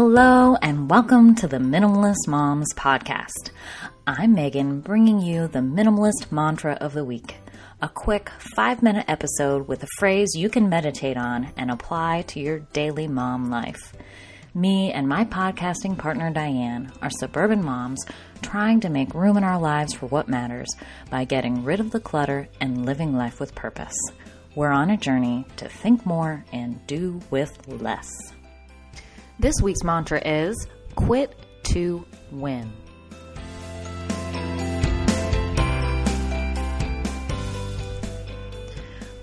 Hello, and welcome to the Minimalist Moms Podcast. I'm Megan, bringing you the Minimalist Mantra of the Week, a quick five minute episode with a phrase you can meditate on and apply to your daily mom life. Me and my podcasting partner Diane are suburban moms trying to make room in our lives for what matters by getting rid of the clutter and living life with purpose. We're on a journey to think more and do with less. This week's mantra is quit to win.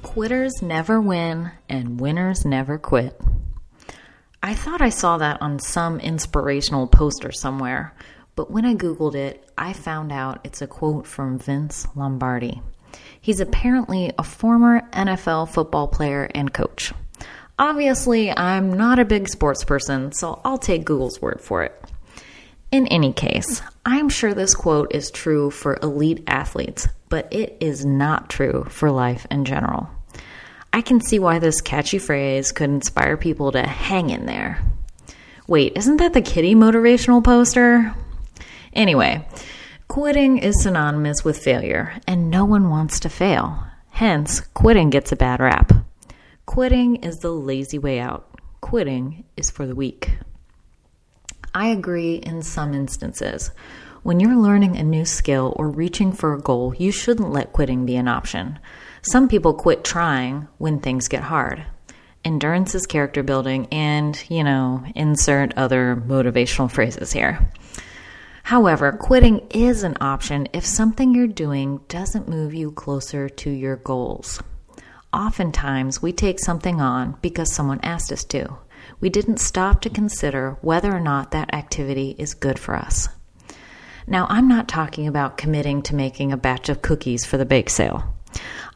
Quitters never win and winners never quit. I thought I saw that on some inspirational poster somewhere, but when I Googled it, I found out it's a quote from Vince Lombardi. He's apparently a former NFL football player and coach. Obviously, I'm not a big sports person, so I'll take Google's word for it. In any case, I'm sure this quote is true for elite athletes, but it is not true for life in general. I can see why this catchy phrase could inspire people to hang in there. Wait, isn't that the kitty motivational poster? Anyway, quitting is synonymous with failure, and no one wants to fail. Hence, quitting gets a bad rap. Quitting is the lazy way out. Quitting is for the weak. I agree in some instances. When you're learning a new skill or reaching for a goal, you shouldn't let quitting be an option. Some people quit trying when things get hard. Endurance is character building, and, you know, insert other motivational phrases here. However, quitting is an option if something you're doing doesn't move you closer to your goals. Oftentimes, we take something on because someone asked us to. We didn't stop to consider whether or not that activity is good for us. Now, I'm not talking about committing to making a batch of cookies for the bake sale.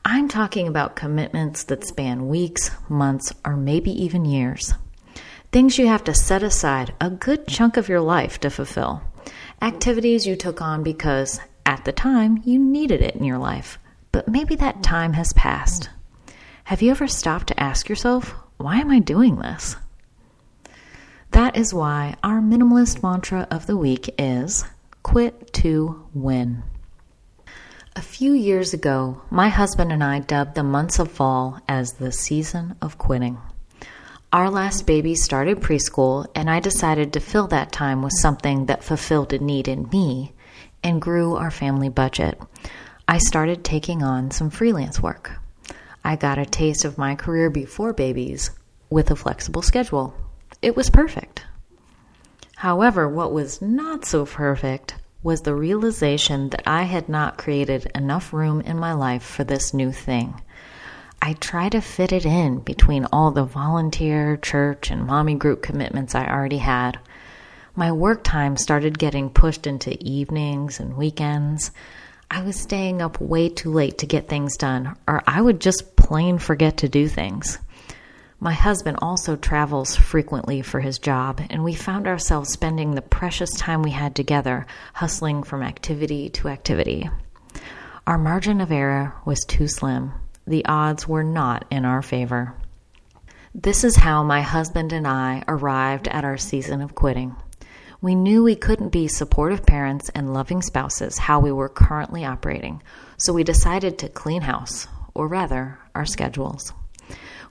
I'm talking about commitments that span weeks, months, or maybe even years. Things you have to set aside a good chunk of your life to fulfill. Activities you took on because, at the time, you needed it in your life, but maybe that time has passed. Have you ever stopped to ask yourself, why am I doing this? That is why our minimalist mantra of the week is quit to win. A few years ago, my husband and I dubbed the months of fall as the season of quitting. Our last baby started preschool, and I decided to fill that time with something that fulfilled a need in me and grew our family budget. I started taking on some freelance work. I got a taste of my career before babies with a flexible schedule. It was perfect. However, what was not so perfect was the realization that I had not created enough room in my life for this new thing. I tried to fit it in between all the volunteer, church, and mommy group commitments I already had. My work time started getting pushed into evenings and weekends. I was staying up way too late to get things done, or I would just plain forget to do things. My husband also travels frequently for his job, and we found ourselves spending the precious time we had together hustling from activity to activity. Our margin of error was too slim. The odds were not in our favor. This is how my husband and I arrived at our season of quitting. We knew we couldn't be supportive parents and loving spouses how we were currently operating, so we decided to clean house, or rather, our schedules.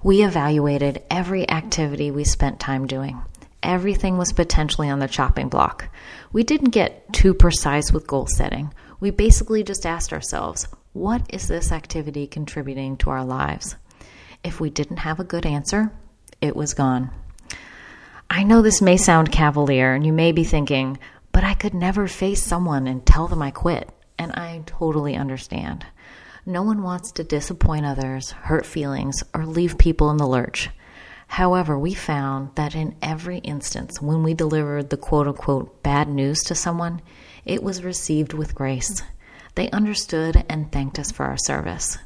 We evaluated every activity we spent time doing. Everything was potentially on the chopping block. We didn't get too precise with goal setting. We basically just asked ourselves, what is this activity contributing to our lives? If we didn't have a good answer, it was gone. I know this may sound cavalier, and you may be thinking, but I could never face someone and tell them I quit. And I totally understand. No one wants to disappoint others, hurt feelings, or leave people in the lurch. However, we found that in every instance when we delivered the quote unquote bad news to someone, it was received with grace. They understood and thanked us for our service.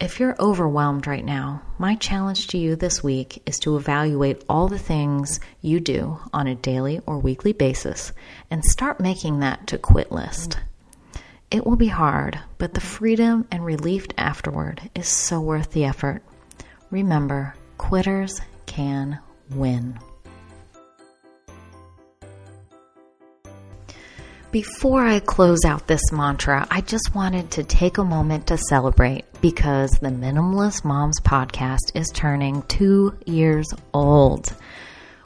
If you're overwhelmed right now, my challenge to you this week is to evaluate all the things you do on a daily or weekly basis and start making that to quit list. It will be hard, but the freedom and relief afterward is so worth the effort. Remember, quitters can win. Before I close out this mantra, I just wanted to take a moment to celebrate because the Minimalist Moms podcast is turning two years old.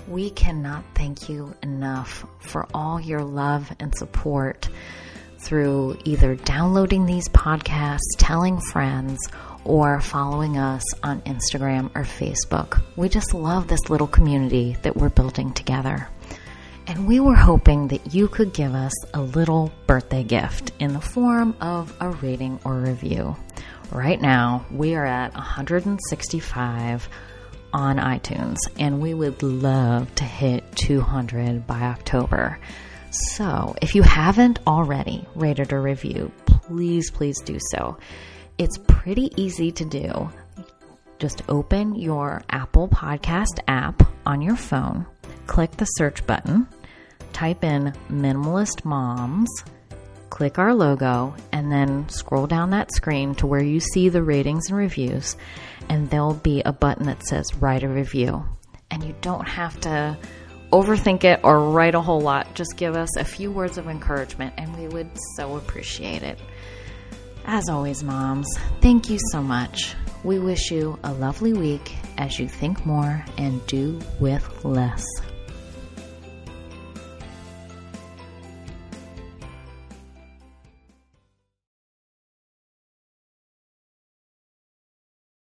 We cannot thank you enough for all your love and support through either downloading these podcasts, telling friends, or following us on Instagram or Facebook. We just love this little community that we're building together. And we were hoping that you could give us a little birthday gift in the form of a rating or review. Right now, we are at 165 on iTunes, and we would love to hit 200 by October. So, if you haven't already rated or reviewed, please, please do so. It's pretty easy to do. Just open your Apple Podcast app on your phone, click the search button, type in Minimalist Moms, click our logo, and then scroll down that screen to where you see the ratings and reviews, and there'll be a button that says Write a Review. And you don't have to overthink it or write a whole lot. Just give us a few words of encouragement, and we would so appreciate it. As always, moms, thank you so much. We wish you a lovely week as you think more and do with less.